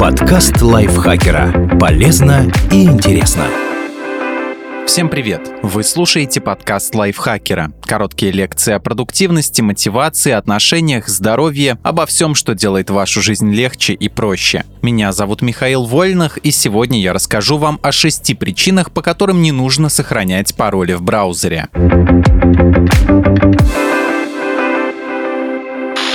Подкаст лайфхакера. Полезно и интересно. Всем привет! Вы слушаете подкаст лайфхакера. Короткие лекции о продуктивности, мотивации, отношениях, здоровье, обо всем, что делает вашу жизнь легче и проще. Меня зовут Михаил Вольных, и сегодня я расскажу вам о шести причинах, по которым не нужно сохранять пароли в браузере.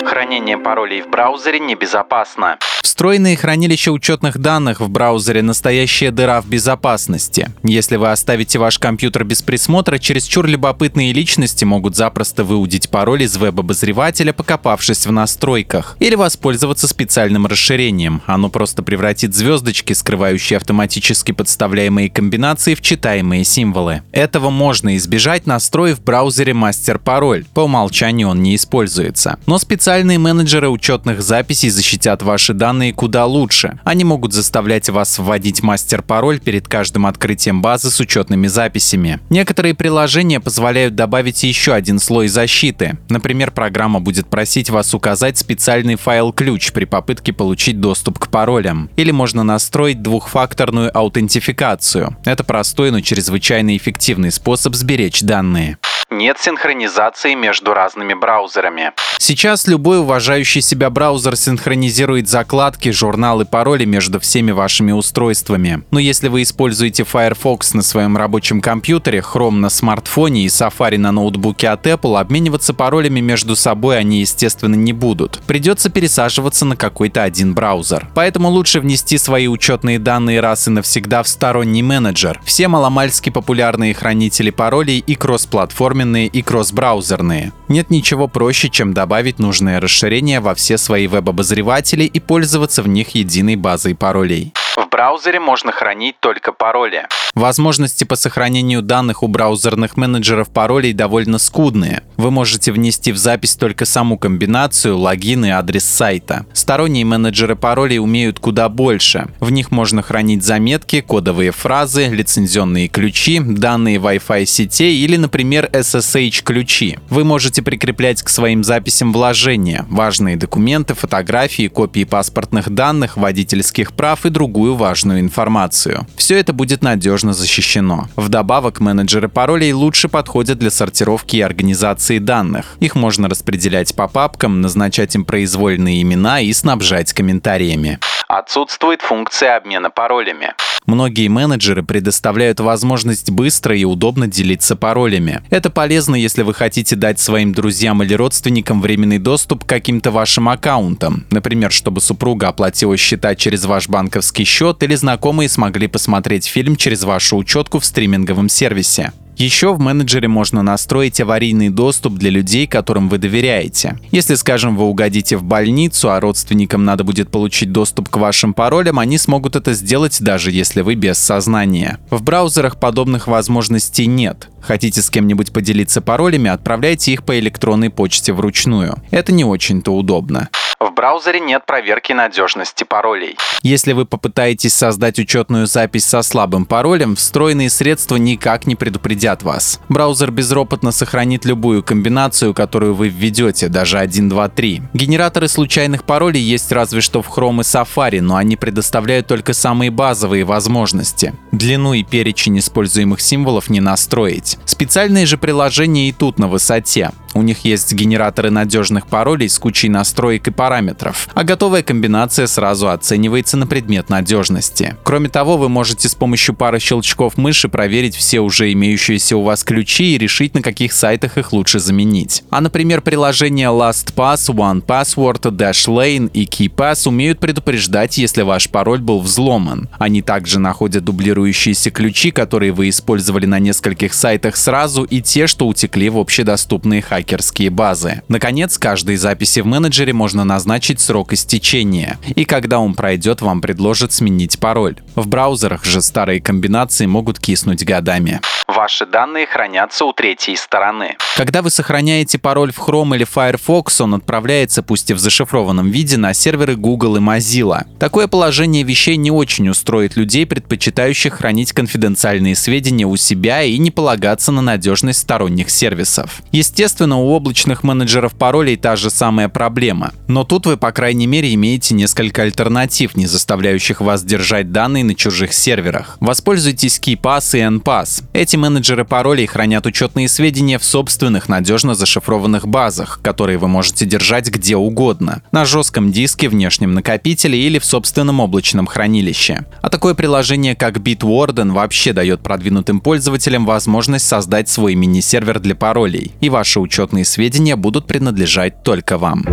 Хранение паролей в браузере небезопасно. Встроенные хранилища учетных данных в браузере – настоящая дыра в безопасности. Если вы оставите ваш компьютер без присмотра, чересчур любопытные личности могут запросто выудить пароль из веб-обозревателя, покопавшись в настройках, или воспользоваться специальным расширением. Оно просто превратит звездочки, скрывающие автоматически подставляемые комбинации, в читаемые символы. Этого можно избежать, настроив в браузере мастер-пароль. По умолчанию он не используется. Но специальные менеджеры учетных записей защитят ваши данные данные куда лучше. Они могут заставлять вас вводить мастер-пароль перед каждым открытием базы с учетными записями. Некоторые приложения позволяют добавить еще один слой защиты. Например, программа будет просить вас указать специальный файл-ключ при попытке получить доступ к паролям. Или можно настроить двухфакторную аутентификацию. Это простой, но чрезвычайно эффективный способ сберечь данные нет синхронизации между разными браузерами. Сейчас любой уважающий себя браузер синхронизирует закладки, журналы, пароли между всеми вашими устройствами. Но если вы используете Firefox на своем рабочем компьютере, Chrome на смартфоне и Safari на ноутбуке от Apple, обмениваться паролями между собой они, естественно, не будут. Придется пересаживаться на какой-то один браузер. Поэтому лучше внести свои учетные данные раз и навсегда в сторонний менеджер. Все маломальски популярные хранители паролей и кроссплатформенные платформенные и кросс-браузерные. Нет ничего проще, чем добавить нужное расширение во все свои веб-обозреватели и пользоваться в них единой базой паролей. В браузере можно хранить только пароли. Возможности по сохранению данных у браузерных менеджеров паролей довольно скудные. Вы можете внести в запись только саму комбинацию, логин и адрес сайта. Сторонние менеджеры паролей умеют куда больше. В них можно хранить заметки, кодовые фразы, лицензионные ключи, данные Wi-Fi сетей или, например, SSH-ключи. Вы можете прикреплять к своим записям вложения, важные документы, фотографии, копии паспортных данных, водительских прав и другую важную информацию. Все это будет надежно защищено. Вдобавок, менеджеры паролей лучше подходят для сортировки и организации данных. Их можно распределять по папкам, назначать им произвольные имена и снабжать комментариями. Отсутствует функция обмена паролями. Многие менеджеры предоставляют возможность быстро и удобно делиться паролями. Это полезно, если вы хотите дать своим друзьям или родственникам временный доступ к каким-то вашим аккаунтам. Например, чтобы супруга оплатила счета через ваш банковский счет или знакомые смогли посмотреть фильм через вашу учетку в стриминговом сервисе. Еще в менеджере можно настроить аварийный доступ для людей, которым вы доверяете. Если, скажем, вы угодите в больницу, а родственникам надо будет получить доступ к вашим паролям, они смогут это сделать, даже если вы без сознания. В браузерах подобных возможностей нет. Хотите с кем-нибудь поделиться паролями, отправляйте их по электронной почте вручную. Это не очень-то удобно. В браузере нет проверки надежности паролей. Если вы попытаетесь создать учетную запись со слабым паролем, встроенные средства никак не предупредят вас. Браузер безропотно сохранит любую комбинацию, которую вы введете, даже 1, 2, 3. Генераторы случайных паролей есть разве что в Chrome и Safari, но они предоставляют только самые базовые возможности. Длину и перечень используемых символов не настроить. Специальные же приложения и тут на высоте. У них есть генераторы надежных паролей с кучей настроек и параметров, а готовая комбинация сразу оценивается на предмет надежности. Кроме того, вы можете с помощью пары щелчков мыши проверить все уже имеющиеся у вас ключи и решить, на каких сайтах их лучше заменить. А, например, приложения LastPass, OnePassword, Dashlane и KeyPass умеют предупреждать, если ваш пароль был взломан. Они также находят дублирующиеся ключи, которые вы использовали на нескольких сайтах сразу, и те, что утекли в общедоступные хакеры хакерские базы. Наконец, каждой записи в менеджере можно назначить срок истечения, и когда он пройдет, вам предложат сменить пароль. В браузерах же старые комбинации могут киснуть годами. Ваши данные хранятся у третьей стороны. Когда вы сохраняете пароль в Chrome или Firefox, он отправляется, пусть и в зашифрованном виде, на серверы Google и Mozilla. Такое положение вещей не очень устроит людей, предпочитающих хранить конфиденциальные сведения у себя и не полагаться на надежность сторонних сервисов. Естественно, Естественно, у облачных менеджеров паролей та же самая проблема. Но тут вы, по крайней мере, имеете несколько альтернатив, не заставляющих вас держать данные на чужих серверах. Воспользуйтесь KeyPass и NPass. Эти менеджеры паролей хранят учетные сведения в собственных надежно зашифрованных базах, которые вы можете держать где угодно. На жестком диске, внешнем накопителе или в собственном облачном хранилище. А такое приложение, как Bitwarden, вообще дает продвинутым пользователям возможность создать свой мини-сервер для паролей, и ваши учетные сведения будут принадлежать только вам.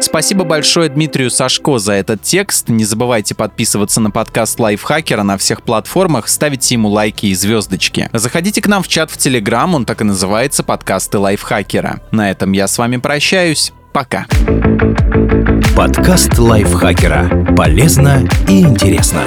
Спасибо большое Дмитрию Сашко за этот текст. Не забывайте подписываться на подкаст Лайфхакера на всех платформах, ставить ему лайки и звездочки. Заходите к нам в чат в Телеграм, он так и называется «Подкасты Лайфхакера». На этом я с вами прощаюсь. Пока. Подкаст Лайфхакера. Полезно и интересно.